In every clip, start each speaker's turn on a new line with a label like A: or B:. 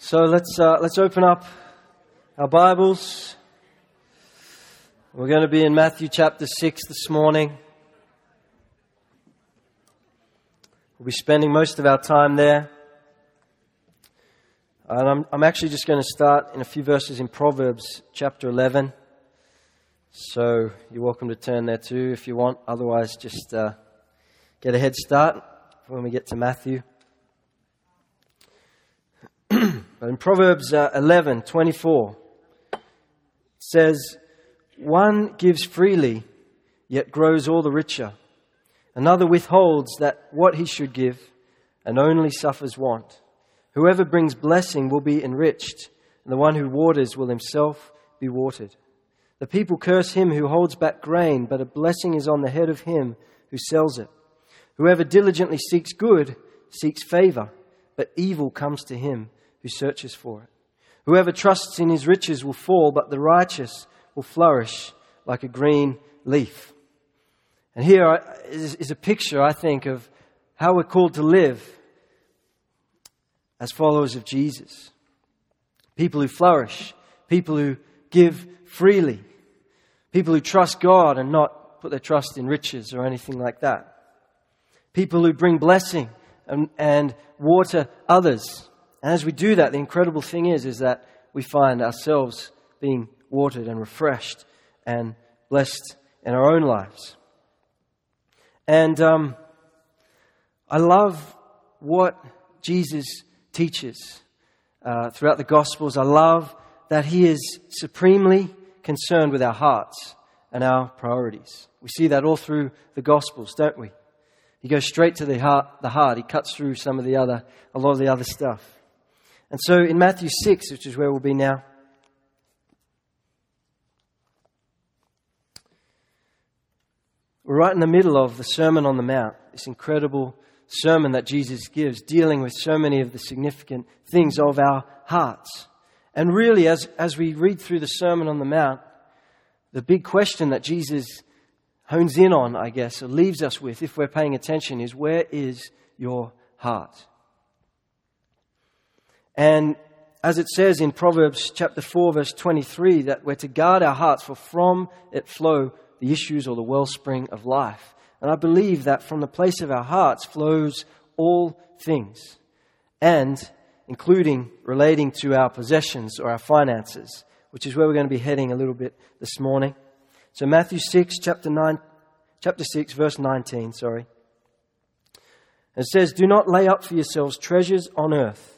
A: So let's, uh, let's open up our Bibles. We're going to be in Matthew chapter 6 this morning. We'll be spending most of our time there. And I'm, I'm actually just going to start in a few verses in Proverbs chapter 11. So you're welcome to turn there too if you want. Otherwise, just uh, get a head start when we get to Matthew. but in Proverbs uh, 11 24, it says, One gives freely, yet grows all the richer. Another withholds that what he should give, and only suffers want. Whoever brings blessing will be enriched, and the one who waters will himself be watered. The people curse him who holds back grain, but a blessing is on the head of him who sells it. Whoever diligently seeks good seeks favor, but evil comes to him who searches for it. Whoever trusts in his riches will fall, but the righteous will flourish like a green leaf. And here is a picture, I think, of how we're called to live as followers of Jesus. People who flourish, people who give freely, people who trust God and not put their trust in riches or anything like that. People who bring blessing and, and water others. And as we do that, the incredible thing is, is that we find ourselves being watered and refreshed and blessed in our own lives. And um, I love what Jesus teaches uh, throughout the Gospels. I love that he is supremely concerned with our hearts and our priorities. We see that all through the Gospels, don't we? He goes straight to the heart, the heart. He cuts through some of the other, a lot of the other stuff. And so in Matthew 6, which is where we'll be now, we're right in the middle of the Sermon on the Mount, this incredible sermon that Jesus gives, dealing with so many of the significant things of our hearts. And really, as, as we read through the Sermon on the Mount, the big question that Jesus hones in on, I guess, or leaves us with, if we're paying attention, is where is your heart? And as it says in Proverbs chapter 4, verse 23, that we're to guard our hearts, for from it flow the issues or the wellspring of life. And I believe that from the place of our hearts flows all things, and including relating to our possessions or our finances, which is where we're going to be heading a little bit this morning. So Matthew 6, chapter 9, chapter 6, verse 19, sorry. It says, Do not lay up for yourselves treasures on earth,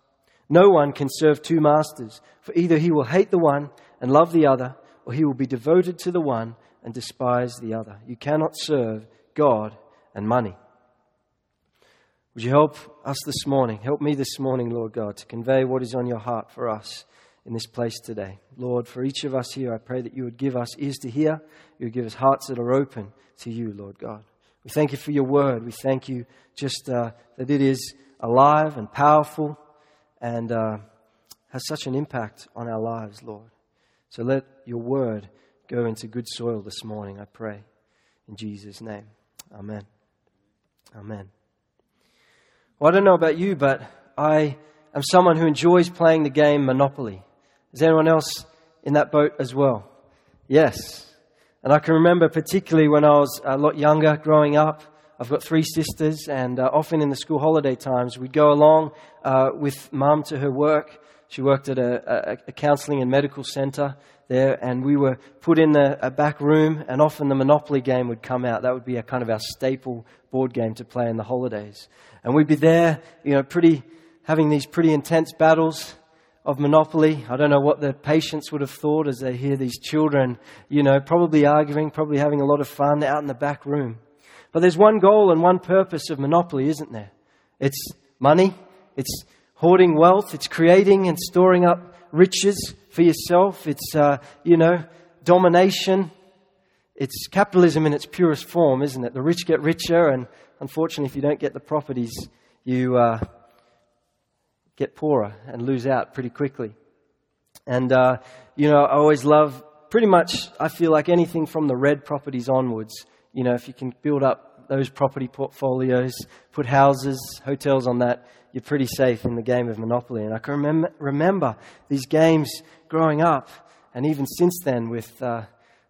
A: No one can serve two masters, for either he will hate the one and love the other, or he will be devoted to the one and despise the other. You cannot serve God and money. Would you help us this morning? Help me this morning, Lord God, to convey what is on your heart for us in this place today. Lord, for each of us here, I pray that you would give us ears to hear, you would give us hearts that are open to you, Lord God. We thank you for your word. We thank you just uh, that it is alive and powerful and uh, has such an impact on our lives, Lord. So let your word go into good soil this morning, I pray. In Jesus' name. Amen. Amen. Well, I don't know about you, but I am someone who enjoys playing the game Monopoly. Is anyone else in that boat as well? Yes. And I can remember particularly when I was a lot younger growing up. I've got three sisters, and uh, often in the school holiday times, we'd go along uh, with mum to her work. She worked at a, a, a counseling and medical center, there, and we were put in the, a back room, and often the Monopoly game would come out. That would be a kind of our staple board game to play in the holidays. And we'd be there, you know, pretty, having these pretty intense battles of Monopoly. I don't know what the patients would have thought as they hear these children, you know, probably arguing, probably having a lot of fun out in the back room. But there's one goal and one purpose of Monopoly, isn't there? It's money, it's hoarding wealth, it's creating and storing up riches for yourself. It's, uh, you know, domination. It's capitalism in its purest form, isn't it? The rich get richer, and unfortunately, if you don't get the properties, you uh, get poorer and lose out pretty quickly. And, uh, you know, I always love pretty much, I feel like anything from the red properties onwards. You know, if you can build up those property portfolios, put houses, hotels on that, you're pretty safe in the game of Monopoly. And I can remember, remember these games growing up, and even since then with uh,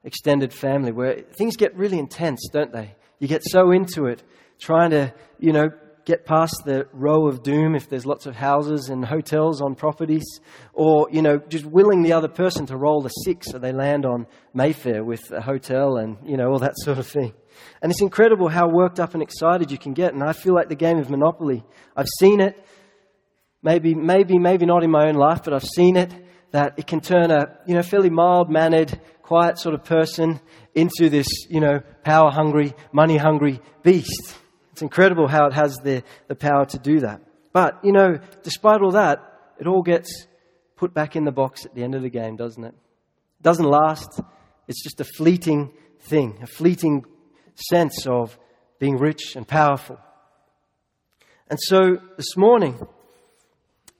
A: extended family, where things get really intense, don't they? You get so into it, trying to, you know, get past the row of doom if there's lots of houses and hotels on properties, or, you know, just willing the other person to roll the six so they land on Mayfair with a hotel and, you know, all that sort of thing. And it's incredible how worked up and excited you can get. And I feel like the game of Monopoly, I've seen it, maybe, maybe, maybe not in my own life, but I've seen it, that it can turn a, you know, fairly mild mannered, quiet sort of person into this, you know, power hungry, money hungry beast. It's incredible how it has the, the power to do that. But, you know, despite all that, it all gets put back in the box at the end of the game, doesn't it? It doesn't last. It's just a fleeting thing, a fleeting sense of being rich and powerful. And so this morning,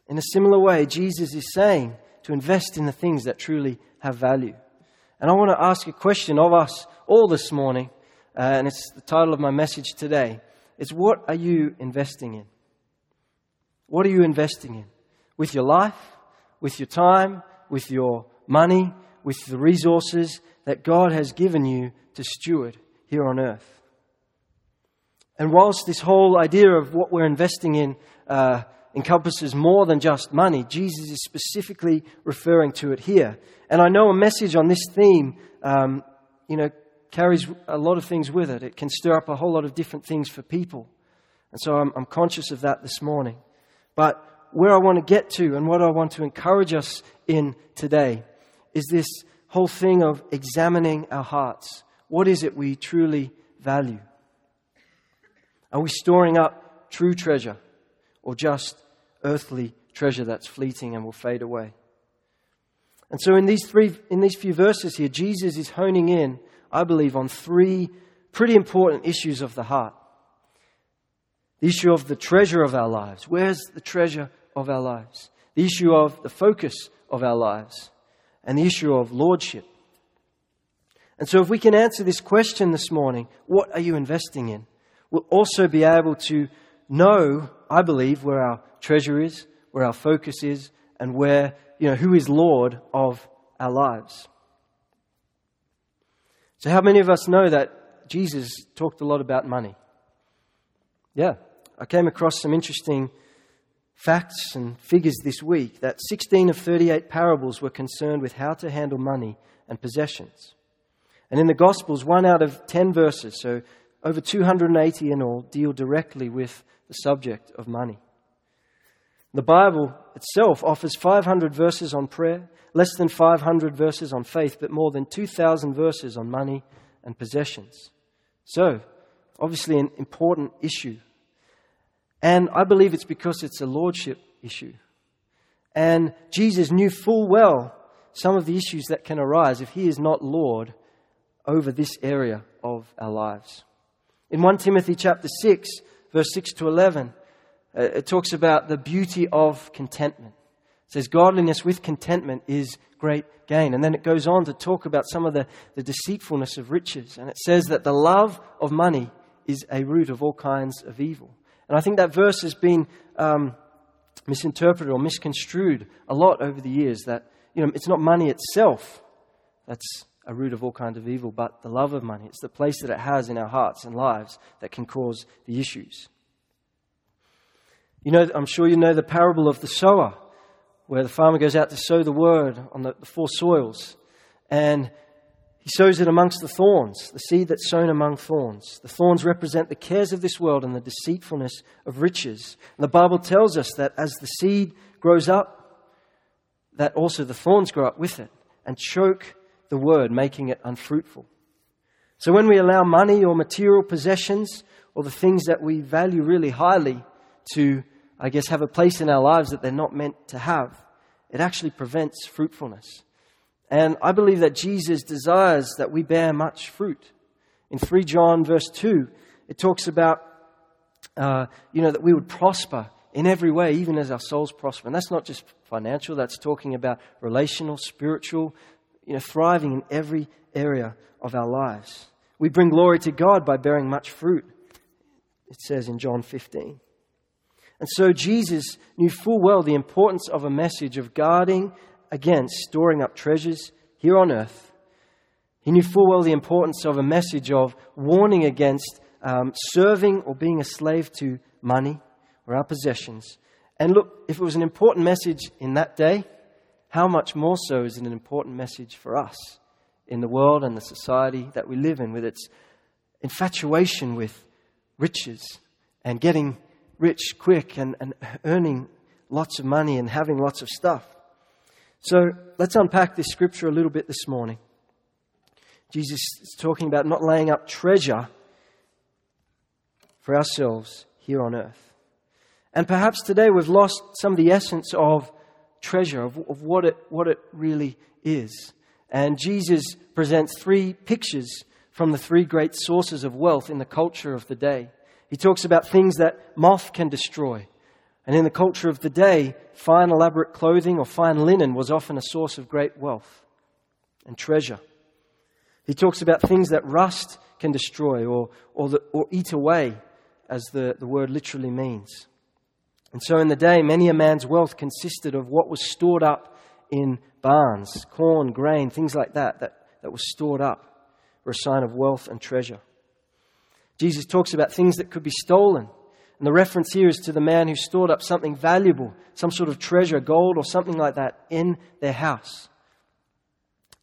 A: in a similar way, Jesus is saying to invest in the things that truly have value. And I want to ask a question of us all this morning, uh, and it's the title of my message today. It's what are you investing in? What are you investing in? With your life, with your time, with your money, with the resources that God has given you to steward here on earth. And whilst this whole idea of what we're investing in uh, encompasses more than just money, Jesus is specifically referring to it here. And I know a message on this theme, um, you know, carries a lot of things with it. It can stir up a whole lot of different things for people. And so I'm, I'm conscious of that this morning. But where I want to get to and what I want to encourage us in today is this whole thing of examining our hearts. What is it we truly value? Are we storing up true treasure or just earthly treasure that's fleeting and will fade away? And so in these three in these few verses here Jesus is honing in I believe on three pretty important issues of the heart. The issue of the treasure of our lives. Where's the treasure of our lives? The issue of the focus of our lives and the issue of lordship. And so, if we can answer this question this morning, what are you investing in? We'll also be able to know, I believe, where our treasure is, where our focus is, and where, you know, who is Lord of our lives. So, how many of us know that Jesus talked a lot about money? Yeah, I came across some interesting facts and figures this week that 16 of 38 parables were concerned with how to handle money and possessions. And in the Gospels, one out of 10 verses, so over 280 in all, deal directly with the subject of money. The Bible itself offers 500 verses on prayer, less than 500 verses on faith, but more than 2,000 verses on money and possessions. So, obviously, an important issue. And I believe it's because it's a lordship issue. And Jesus knew full well some of the issues that can arise if he is not Lord over this area of our lives. In 1 Timothy chapter 6, verse 6 to 11, uh, it talks about the beauty of contentment. It says, Godliness with contentment is great gain. And then it goes on to talk about some of the, the deceitfulness of riches. And it says that the love of money is a root of all kinds of evil. And I think that verse has been um, misinterpreted or misconstrued a lot over the years that, you know, it's not money itself that's a root of all kinds of evil, but the love of money. It's the place that it has in our hearts and lives that can cause the issues. You know, I'm sure you know the parable of the sower, where the farmer goes out to sow the word on the, the four soils. And he sows it amongst the thorns, the seed that's sown among thorns. The thorns represent the cares of this world and the deceitfulness of riches. And the Bible tells us that as the seed grows up, that also the thorns grow up with it and choke the word, making it unfruitful. So when we allow money or material possessions or the things that we value really highly to, I guess, have a place in our lives that they're not meant to have, it actually prevents fruitfulness. And I believe that Jesus desires that we bear much fruit. In 3 John verse 2, it talks about, uh, you know, that we would prosper in every way, even as our souls prosper. And that's not just financial, that's talking about relational, spiritual, you know, thriving in every area of our lives. We bring glory to God by bearing much fruit, it says in John 15. And so Jesus knew full well the importance of a message of guarding against storing up treasures here on earth. He knew full well the importance of a message of warning against um, serving or being a slave to money or our possessions. And look, if it was an important message in that day, how much more so is it an important message for us in the world and the society that we live in with its infatuation with riches and getting rich quick and, and earning lots of money and having lots of stuff. So let's unpack this scripture a little bit this morning. Jesus is talking about not laying up treasure for ourselves here on earth. And perhaps today we've lost some of the essence of treasure, of, of what, it, what it really is. And Jesus presents three pictures from the three great sources of wealth in the culture of the day. He talks about things that moth can destroy. And in the culture of the day, fine, elaborate clothing or fine linen was often a source of great wealth and treasure. He talks about things that rust can destroy or, or, the, or eat away, as the, the word literally means. And so in the day, many a man's wealth consisted of what was stored up in barns, corn, grain, things like that, that, that was stored up, were a sign of wealth and treasure. Jesus talks about things that could be stolen. And the reference here is to the man who stored up something valuable, some sort of treasure, gold or something like that, in their house.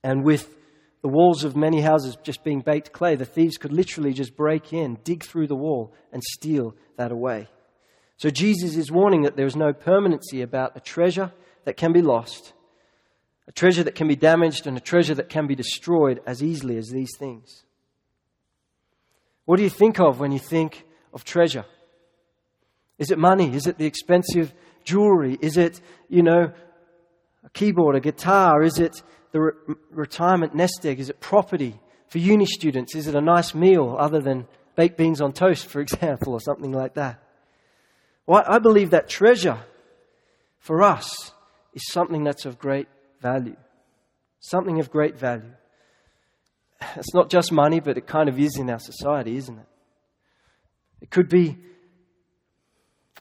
A: And with the walls of many houses just being baked clay, the thieves could literally just break in, dig through the wall, and steal that away. So Jesus is warning that there is no permanency about a treasure that can be lost, a treasure that can be damaged, and a treasure that can be destroyed as easily as these things. What do you think of when you think of treasure? Is it money? Is it the expensive jewelry? Is it, you know, a keyboard, a guitar? Is it the re- retirement nest egg? Is it property? For uni students, is it a nice meal other than baked beans on toast, for example, or something like that? Well, I believe that treasure for us is something that's of great value. Something of great value. It's not just money, but it kind of is in our society, isn't it? It could be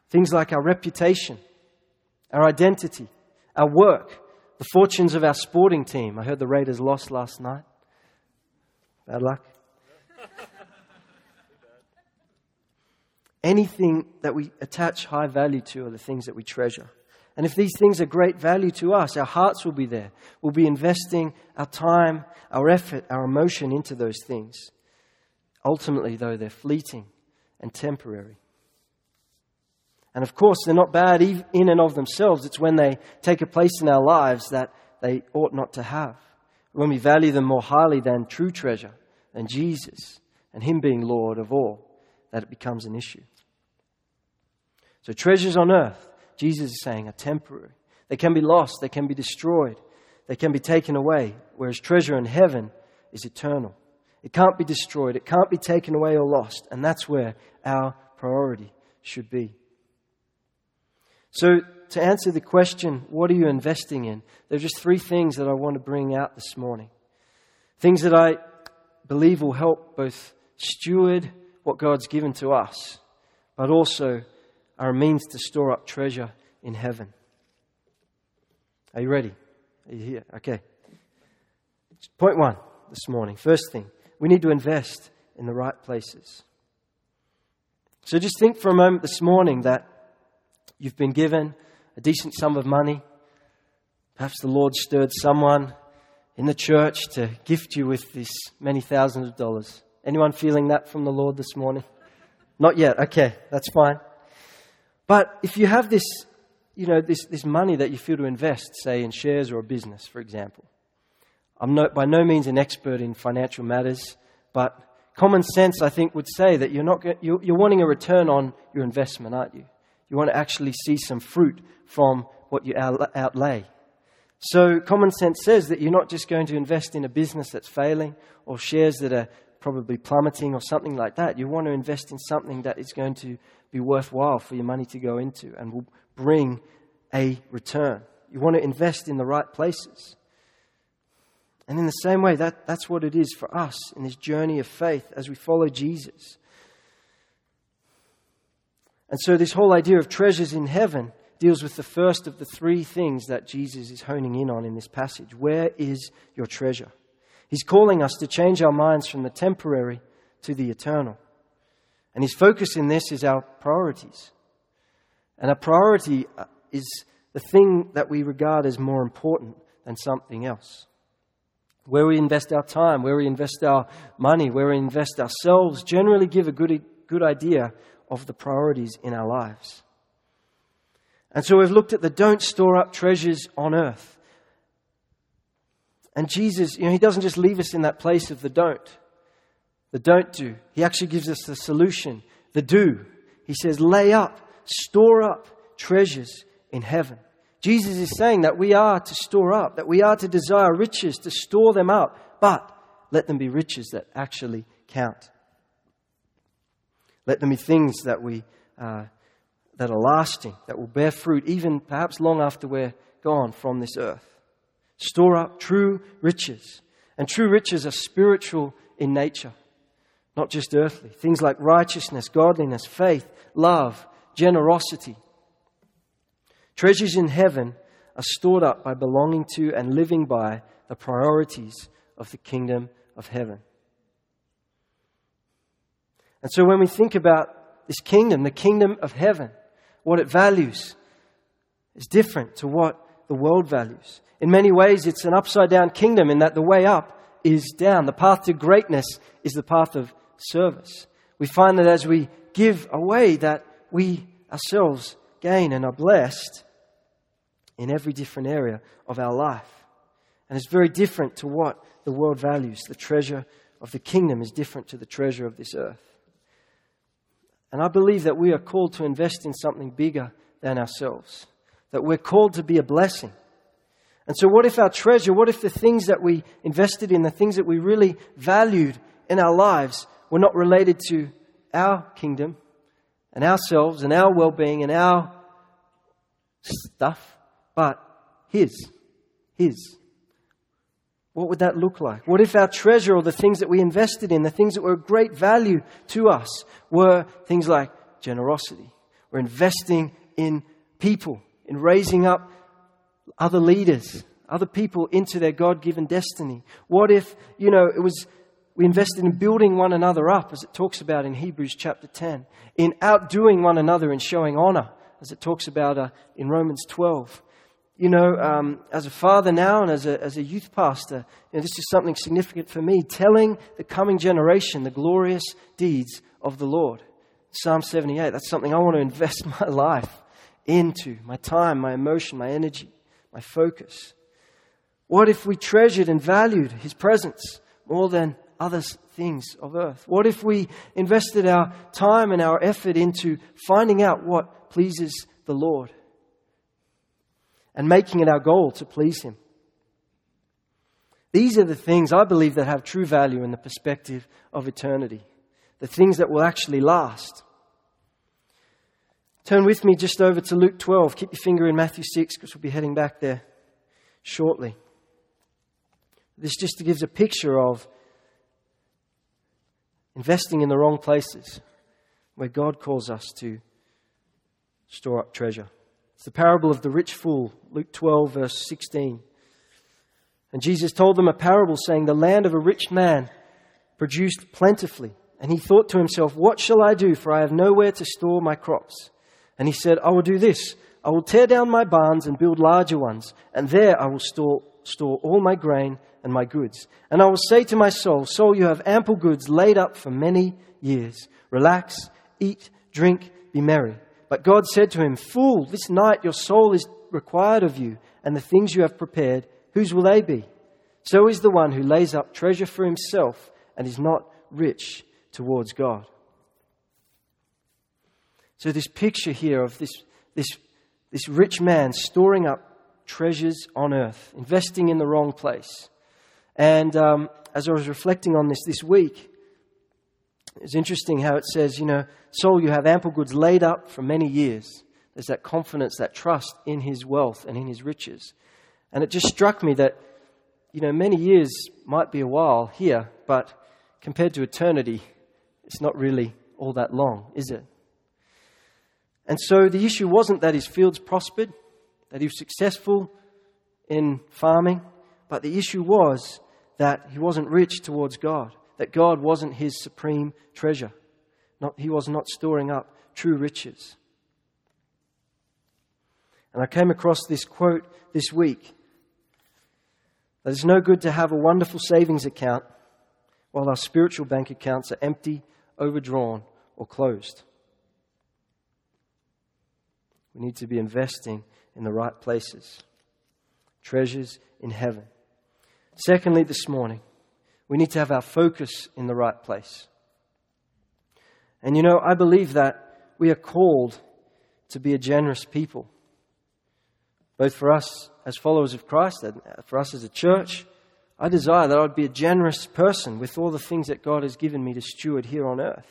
A: things like our reputation, our identity, our work, the fortunes of our sporting team. I heard the Raiders lost last night. Bad luck. Anything that we attach high value to are the things that we treasure. And if these things are great value to us, our hearts will be there. We'll be investing our time, our effort, our emotion into those things. Ultimately, though, they're fleeting and temporary. And of course, they're not bad in and of themselves. It's when they take a place in our lives that they ought not to have. When we value them more highly than true treasure, than Jesus, and Him being Lord of all that it becomes an issue. So, treasures on earth, Jesus is saying, are temporary. They can be lost, they can be destroyed, they can be taken away, whereas treasure in heaven is eternal. It can't be destroyed, it can't be taken away or lost, and that's where our priority should be. So, to answer the question, what are you investing in? There are just three things that I want to bring out this morning. Things that I believe will help both steward what God's given to us, but also are a means to store up treasure in heaven. Are you ready? Are you here? Okay. Point one this morning. First thing, we need to invest in the right places. So just think for a moment this morning that you've been given a decent sum of money. Perhaps the Lord stirred someone in the church to gift you with this many thousands of dollars. Anyone feeling that from the Lord this morning? Not yet. Okay, that's fine. But if you have this, you know, this, this money that you feel to invest, say in shares or a business, for example, I'm no, by no means an expert in financial matters, but common sense, I think, would say that you're, not, you're, you're wanting a return on your investment, aren't you? You want to actually see some fruit from what you outlay. So, common sense says that you're not just going to invest in a business that's failing or shares that are probably plummeting or something like that. You want to invest in something that is going to be worthwhile for your money to go into and will bring a return. You want to invest in the right places. And in the same way, that, that's what it is for us in this journey of faith as we follow Jesus. And so, this whole idea of treasures in heaven deals with the first of the three things that Jesus is honing in on in this passage. Where is your treasure? He's calling us to change our minds from the temporary to the eternal. And his focus in this is our priorities. And a priority uh, is the thing that we regard as more important than something else. Where we invest our time, where we invest our money, where we invest ourselves, generally give a good, good idea of the priorities in our lives. And so we've looked at the don't store up treasures on earth. And Jesus, you know, He doesn't just leave us in that place of the don't, the don't do. He actually gives us the solution, the do. He says, lay up, store up treasures in heaven. Jesus is saying that we are to store up, that we are to desire riches, to store them up, but let them be riches that actually count. Let them be things that we uh, that are lasting, that will bear fruit, even perhaps long after we're gone from this earth. Store up true riches. And true riches are spiritual in nature, not just earthly. Things like righteousness, godliness, faith, love, generosity. Treasures in heaven are stored up by belonging to and living by the priorities of the kingdom of heaven. And so when we think about this kingdom, the kingdom of heaven, what it values is different to what the world values. In many ways, it's an upside down kingdom in that the way up is down. The path to greatness is the path of service. We find that as we give away, that we ourselves gain and are blessed in every different area of our life. And it's very different to what the world values. The treasure of the kingdom is different to the treasure of this earth. And I believe that we are called to invest in something bigger than ourselves, that we're called to be a blessing. And so, what if our treasure, what if the things that we invested in, the things that we really valued in our lives, were not related to our kingdom and ourselves and our well being and our stuff, but His? His. What would that look like? What if our treasure or the things that we invested in, the things that were of great value to us, were things like generosity? We're investing in people, in raising up other leaders, other people into their God given destiny? What if, you know, it was, we invested in building one another up, as it talks about in Hebrews chapter 10, in outdoing one another and showing honor, as it talks about uh, in Romans 12. You know, um, as a father now and as a, as a youth pastor, you know, this is something significant for me, telling the coming generation the glorious deeds of the Lord. Psalm 78, that's something I want to invest my life into, my time, my emotion, my energy my focus? What if we treasured and valued His presence more than other things of earth? What if we invested our time and our effort into finding out what pleases the Lord and making it our goal to please Him? These are the things I believe that have true value in the perspective of eternity, the things that will actually last. Turn with me just over to Luke 12. Keep your finger in Matthew 6 because we'll be heading back there shortly. This just gives a picture of investing in the wrong places where God calls us to store up treasure. It's the parable of the rich fool, Luke 12, verse 16. And Jesus told them a parable saying, The land of a rich man produced plentifully. And he thought to himself, What shall I do? For I have nowhere to store my crops. And he said, I will do this. I will tear down my barns and build larger ones, and there I will store, store all my grain and my goods. And I will say to my soul, Soul, you have ample goods laid up for many years. Relax, eat, drink, be merry. But God said to him, Fool, this night your soul is required of you, and the things you have prepared, whose will they be? So is the one who lays up treasure for himself and is not rich towards God. So, this picture here of this, this, this rich man storing up treasures on earth, investing in the wrong place. And um, as I was reflecting on this this week, it's interesting how it says, you know, soul, you have ample goods laid up for many years. There's that confidence, that trust in his wealth and in his riches. And it just struck me that, you know, many years might be a while here, but compared to eternity, it's not really all that long, is it? And so the issue wasn't that his fields prospered, that he was successful in farming, but the issue was that he wasn't rich towards God, that God wasn't his supreme treasure. Not, he was not storing up true riches. And I came across this quote this week that it's no good to have a wonderful savings account while our spiritual bank accounts are empty, overdrawn, or closed. We need to be investing in the right places, treasures in heaven. Secondly, this morning, we need to have our focus in the right place. And you know, I believe that we are called to be a generous people, both for us as followers of Christ and for us as a church. I desire that I would be a generous person with all the things that God has given me to steward here on earth.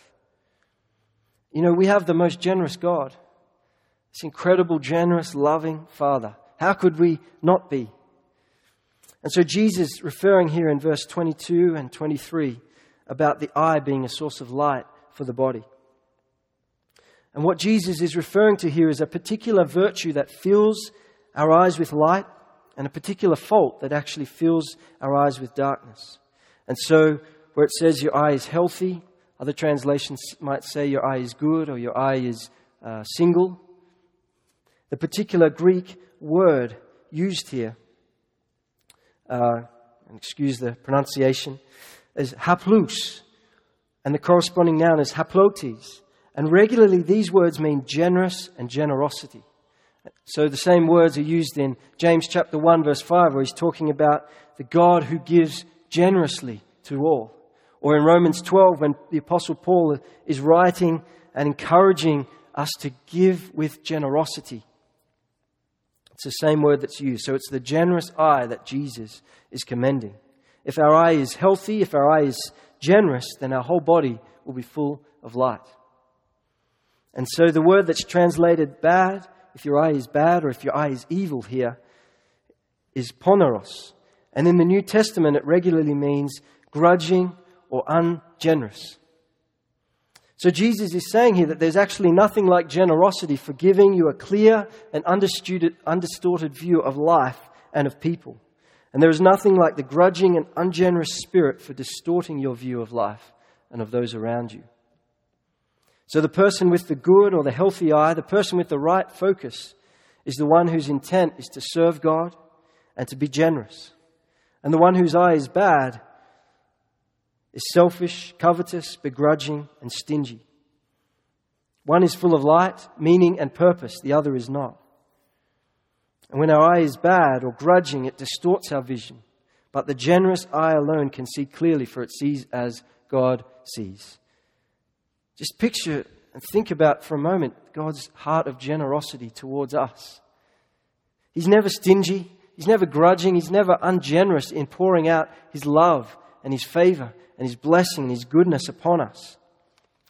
A: You know, we have the most generous God, this incredible, generous, loving Father. How could we not be? And so, Jesus, referring here in verse 22 and 23 about the eye being a source of light for the body. And what Jesus is referring to here is a particular virtue that fills our eyes with light and a particular fault that actually fills our eyes with darkness. And so, where it says your eye is healthy, other translations might say your eye is good or your eye is uh, single. The particular Greek word used here uh, excuse the pronunciation, is haplous, and the corresponding noun is haplotes. And regularly, these words mean generous and generosity. So the same words are used in James chapter 1, verse 5, where he's talking about the God who gives generously to all. Or in Romans 12, when the Apostle Paul is writing and encouraging us to give with generosity. It's the same word that's used. So it's the generous eye that Jesus is commending. If our eye is healthy, if our eye is generous, then our whole body will be full of light. And so the word that's translated bad, if your eye is bad or if your eye is evil here, is poneros. And in the New Testament, it regularly means grudging or ungenerous. So Jesus is saying here that there's actually nothing like generosity for giving you a clear and undistorted view of life and of people. And there is nothing like the grudging and ungenerous spirit for distorting your view of life and of those around you. So the person with the good or the healthy eye, the person with the right focus, is the one whose intent is to serve God and to be generous. And the one whose eye is bad is selfish, covetous, begrudging, and stingy. One is full of light, meaning, and purpose, the other is not. And when our eye is bad or grudging, it distorts our vision. But the generous eye alone can see clearly, for it sees as God sees. Just picture and think about for a moment God's heart of generosity towards us. He's never stingy, He's never grudging, He's never ungenerous in pouring out His love and His favor and His blessing and His goodness upon us.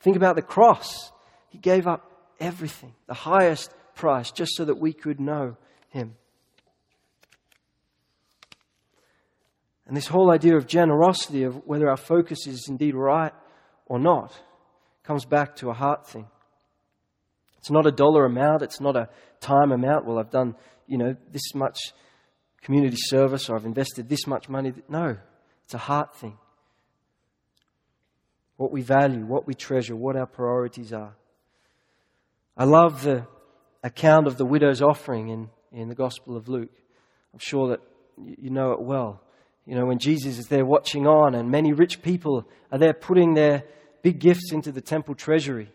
A: Think about the cross. He gave up everything, the highest price, just so that we could know Him. And this whole idea of generosity, of whether our focus is indeed right or not, comes back to a heart thing. It's not a dollar amount, it's not a time amount. Well, I've done, you know, this much community service or I've invested this much money. No, it's a heart thing what we value, what we treasure, what our priorities are. I love the account of the widow's offering in, in the Gospel of Luke. I'm sure that you know it well. You know, when Jesus is there watching on, and many rich people are there putting their big gifts into the temple treasury.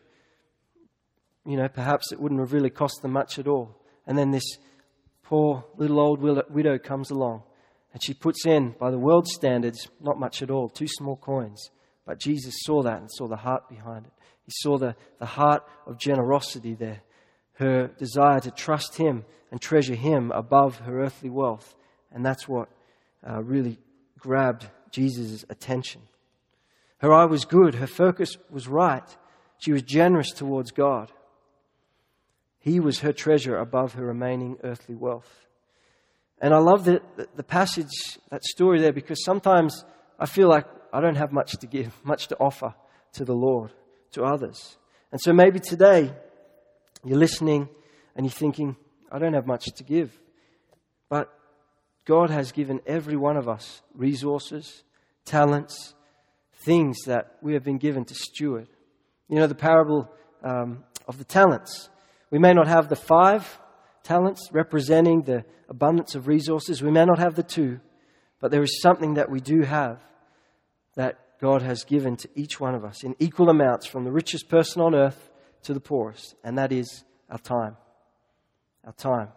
A: You know, perhaps it wouldn't have really cost them much at all. And then this poor little old widow comes along, and she puts in, by the world's standards, not much at all, two small coins. But Jesus saw that and saw the heart behind it. He saw the, the heart of generosity there her desire to trust Him and treasure Him above her earthly wealth. And that's what uh, really grabbed Jesus' attention. Her eye was good, her focus was right. She was generous towards God. He was her treasure above her remaining earthly wealth. And I love the, the passage, that story there, because sometimes I feel like I don't have much to give, much to offer to the Lord, to others. And so maybe today you're listening and you're thinking, I don't have much to give. But God has given every one of us resources, talents, things that we have been given to steward. You know, the parable um, of the talents. We may not have the five talents representing the abundance of resources. We may not have the two, but there is something that we do have that God has given to each one of us in equal amounts from the richest person on earth to the poorest, and that is our time. Our time.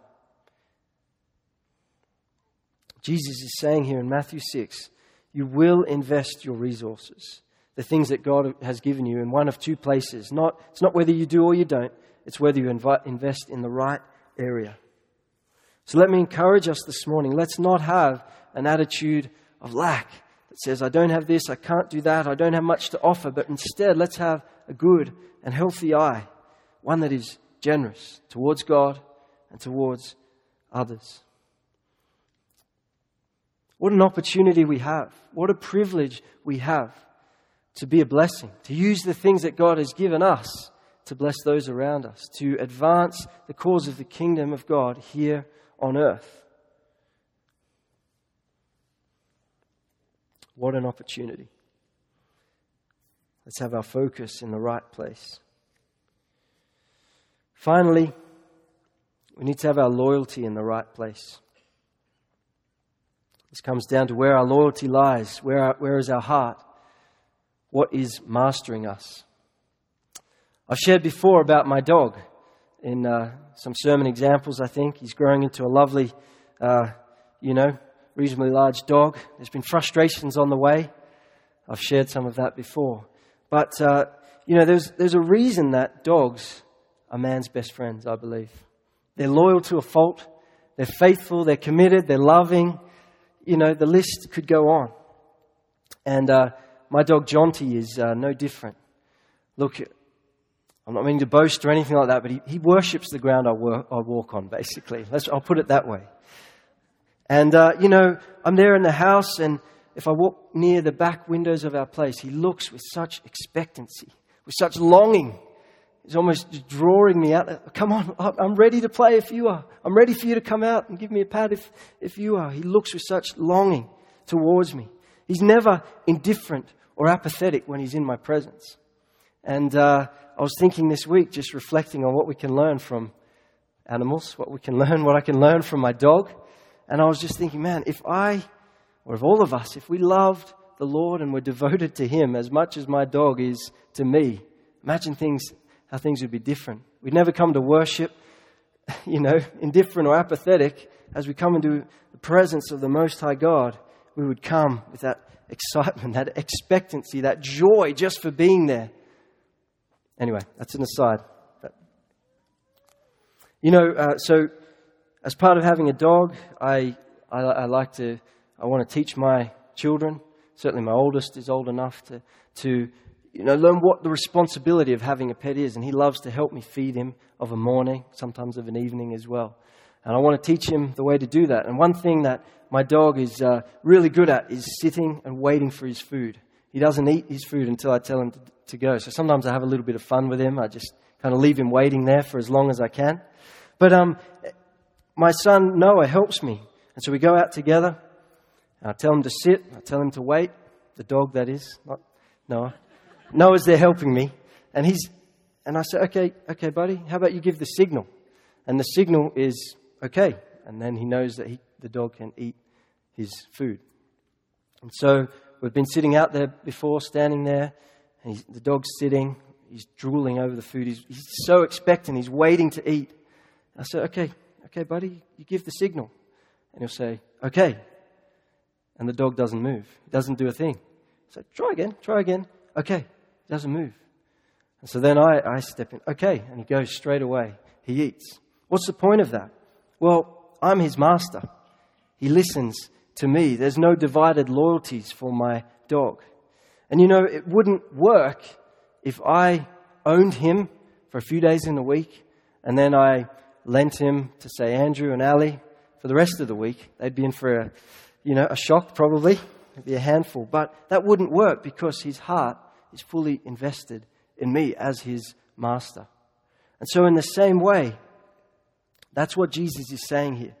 A: Jesus is saying here in Matthew 6 you will invest your resources the things that God has given you in one of two places. Not, it's not whether you do or you don't, it's whether you invest in the right area. So let me encourage us this morning. Let's not have an attitude of lack that says, I don't have this, I can't do that, I don't have much to offer, but instead let's have a good and healthy eye, one that is generous towards God and towards others. What an opportunity we have. What a privilege we have to be a blessing, to use the things that God has given us to bless those around us, to advance the cause of the kingdom of God here on earth. What an opportunity. Let's have our focus in the right place. Finally, we need to have our loyalty in the right place. This comes down to where our loyalty lies, where, our, where is our heart what is mastering us. I've shared before about my dog in uh, some sermon examples, I think. He's growing into a lovely, uh, you know, reasonably large dog. There's been frustrations on the way. I've shared some of that before. But, uh, you know, there's, there's a reason that dogs are man's best friends, I believe. They're loyal to a fault. They're faithful. They're committed. They're loving. You know, the list could go on. And uh, my dog Jonty is uh, no different. Look, I'm not meaning to boast or anything like that, but he, he worships the ground I, wor- I walk on, basically. Let's, I'll put it that way. And, uh, you know, I'm there in the house, and if I walk near the back windows of our place, he looks with such expectancy, with such longing. He's almost drawing me out. Come on, I'm ready to play if you are. I'm ready for you to come out and give me a pat if, if you are. He looks with such longing towards me. He's never indifferent or apathetic when he's in my presence. And uh, I was thinking this week, just reflecting on what we can learn from animals, what we can learn, what I can learn from my dog. And I was just thinking, man, if I, or if all of us, if we loved the Lord and were devoted to Him as much as my dog is to me, imagine things, how things would be different. We'd never come to worship, you know, indifferent or apathetic. As we come into the presence of the Most High God, we would come with that excitement, that expectancy, that joy just for being there. Anyway, that's an aside. But, you know, uh, so as part of having a dog, I, I, I like to, I want to teach my children. Certainly, my oldest is old enough to, to you know, learn what the responsibility of having a pet is. And he loves to help me feed him of a morning, sometimes of an evening as well. And I want to teach him the way to do that. And one thing that my dog is uh, really good at is sitting and waiting for his food. He doesn't eat his food until I tell him to, to go. So sometimes I have a little bit of fun with him. I just kind of leave him waiting there for as long as I can. But um, my son Noah helps me. And so we go out together. I tell him to sit. I tell him to wait. The dog, that is, not Noah. Noah's there helping me. And he's, and I say, okay, okay, buddy, how about you give the signal? And the signal is okay. And then he knows that he, the dog can eat his food. And so we've been sitting out there before, standing there, and the dog's sitting, he's drooling over the food. He's, he's so expectant, he's waiting to eat. I said, okay, okay, buddy, you give the signal. And he'll say, okay. And the dog doesn't move, he doesn't do a thing. So try again, try again. Okay, he doesn't move. And so then I, I step in, okay, and he goes straight away. he eats. What's the point of that? Well, I'm his master. He listens to me. There's no divided loyalties for my dog. And you know, it wouldn't work if I owned him for a few days in the week and then I lent him to, say, Andrew and Ali for the rest of the week. They'd be in for a, you know, a shock probably. It'd be a handful. But that wouldn't work because his heart is fully invested in me as his master. And so, in the same way, that's what Jesus is saying here.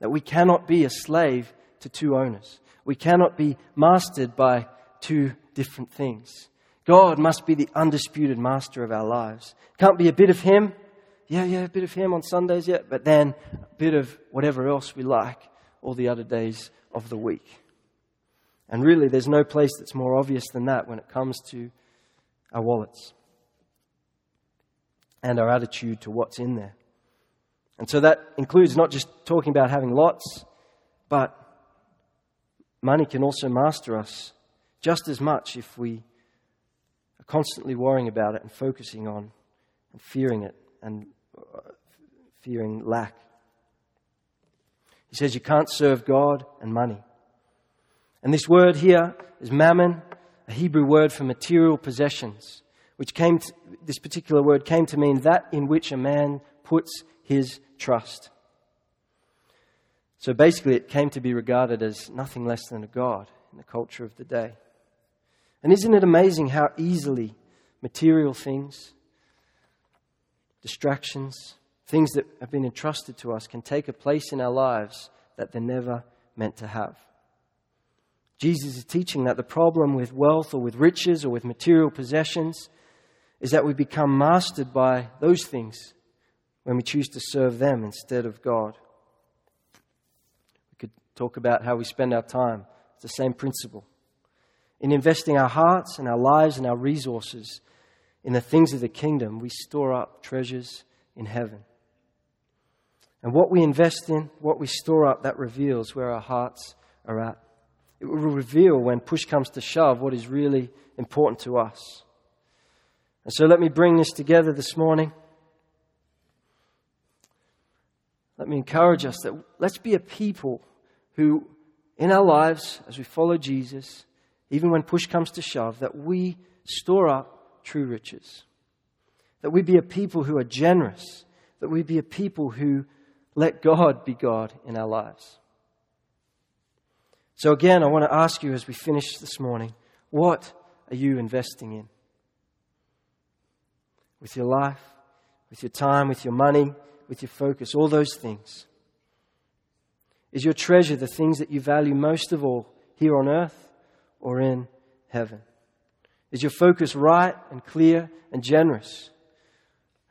A: That we cannot be a slave to two owners. We cannot be mastered by two different things. God must be the undisputed master of our lives. Can't be a bit of Him. Yeah, yeah, a bit of Him on Sundays, yeah, but then a bit of whatever else we like all the other days of the week. And really, there's no place that's more obvious than that when it comes to our wallets and our attitude to what's in there. And so that includes not just talking about having lots, but money can also master us just as much if we are constantly worrying about it and focusing on and fearing it and uh, fearing lack. He says you can't serve God and money. And this word here is mammon, a Hebrew word for material possessions, which came to, this particular word came to mean that in which a man puts his trust. So basically, it came to be regarded as nothing less than a God in the culture of the day. And isn't it amazing how easily material things, distractions, things that have been entrusted to us can take a place in our lives that they're never meant to have? Jesus is teaching that the problem with wealth or with riches or with material possessions is that we become mastered by those things when we choose to serve them instead of God talk about how we spend our time. It's the same principle. In investing our hearts and our lives and our resources in the things of the kingdom, we store up treasures in heaven. And what we invest in, what we store up, that reveals where our hearts are at. It will reveal when push comes to shove what is really important to us. And so let me bring this together this morning. Let me encourage us that let's be a people who, in our lives, as we follow Jesus, even when push comes to shove, that we store up true riches. That we be a people who are generous. That we be a people who let God be God in our lives. So, again, I want to ask you as we finish this morning what are you investing in? With your life, with your time, with your money, with your focus, all those things. Is your treasure the things that you value most of all here on earth or in heaven? Is your focus right and clear and generous?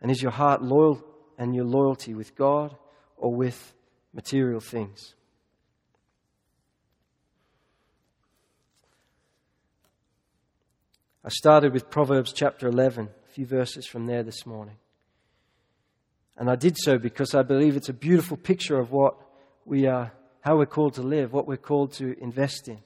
A: And is your heart loyal and your loyalty with God or with material things? I started with Proverbs chapter 11, a few verses from there this morning. And I did so because I believe it's a beautiful picture of what we are, how we're called to live, what we're called to invest in.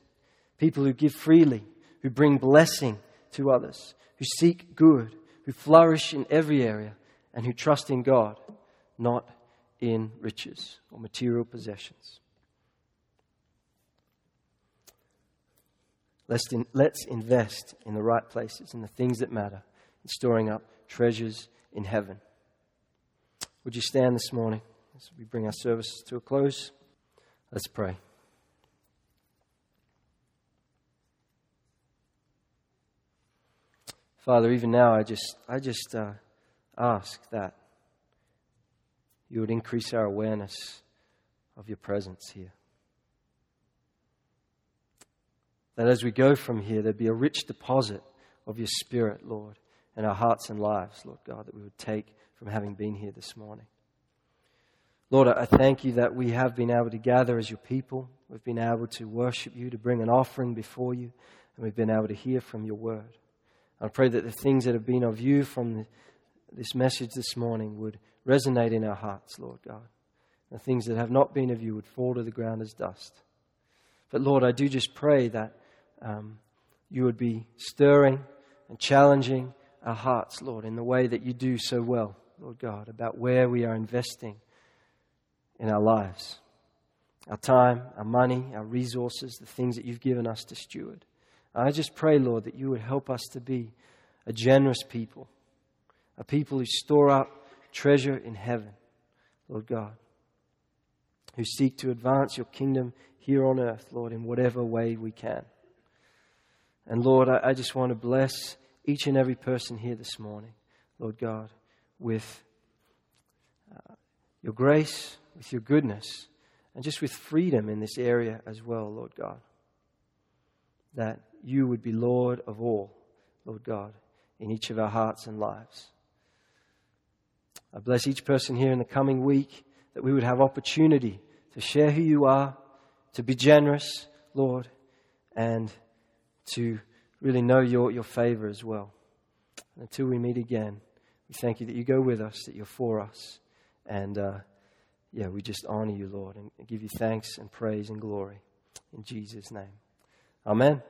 A: People who give freely, who bring blessing to others, who seek good, who flourish in every area, and who trust in God, not in riches or material possessions. Let's, in, let's invest in the right places, in the things that matter, in storing up treasures in heaven. Would you stand this morning? As we bring our service to a close, let's pray. Father, even now, I just, I just uh, ask that you would increase our awareness of your presence here. That as we go from here, there'd be a rich deposit of your Spirit, Lord, in our hearts and lives, Lord God, that we would take from having been here this morning. Lord, I thank you that we have been able to gather as your people. We've been able to worship you, to bring an offering before you, and we've been able to hear from your word. I pray that the things that have been of you from this message this morning would resonate in our hearts, Lord God. The things that have not been of you would fall to the ground as dust. But Lord, I do just pray that um, you would be stirring and challenging our hearts, Lord, in the way that you do so well Lord God, about where we are investing in our lives our time, our money, our resources, the things that you've given us to steward. I just pray, Lord, that you would help us to be a generous people, a people who store up treasure in heaven, Lord God, who seek to advance your kingdom here on earth, Lord, in whatever way we can. And Lord, I, I just want to bless each and every person here this morning, Lord God, with uh, your grace, with your goodness and just with freedom in this area as well, Lord God. That you would be Lord of all, Lord God, in each of our hearts and lives. I bless each person here in the coming week that we would have opportunity to share who you are, to be generous, Lord, and to really know your, your favor as well. Until we meet again, we thank you that you go with us, that you're for us, and uh, yeah, we just honor you, Lord, and give you thanks and praise and glory. In Jesus' name. Amen.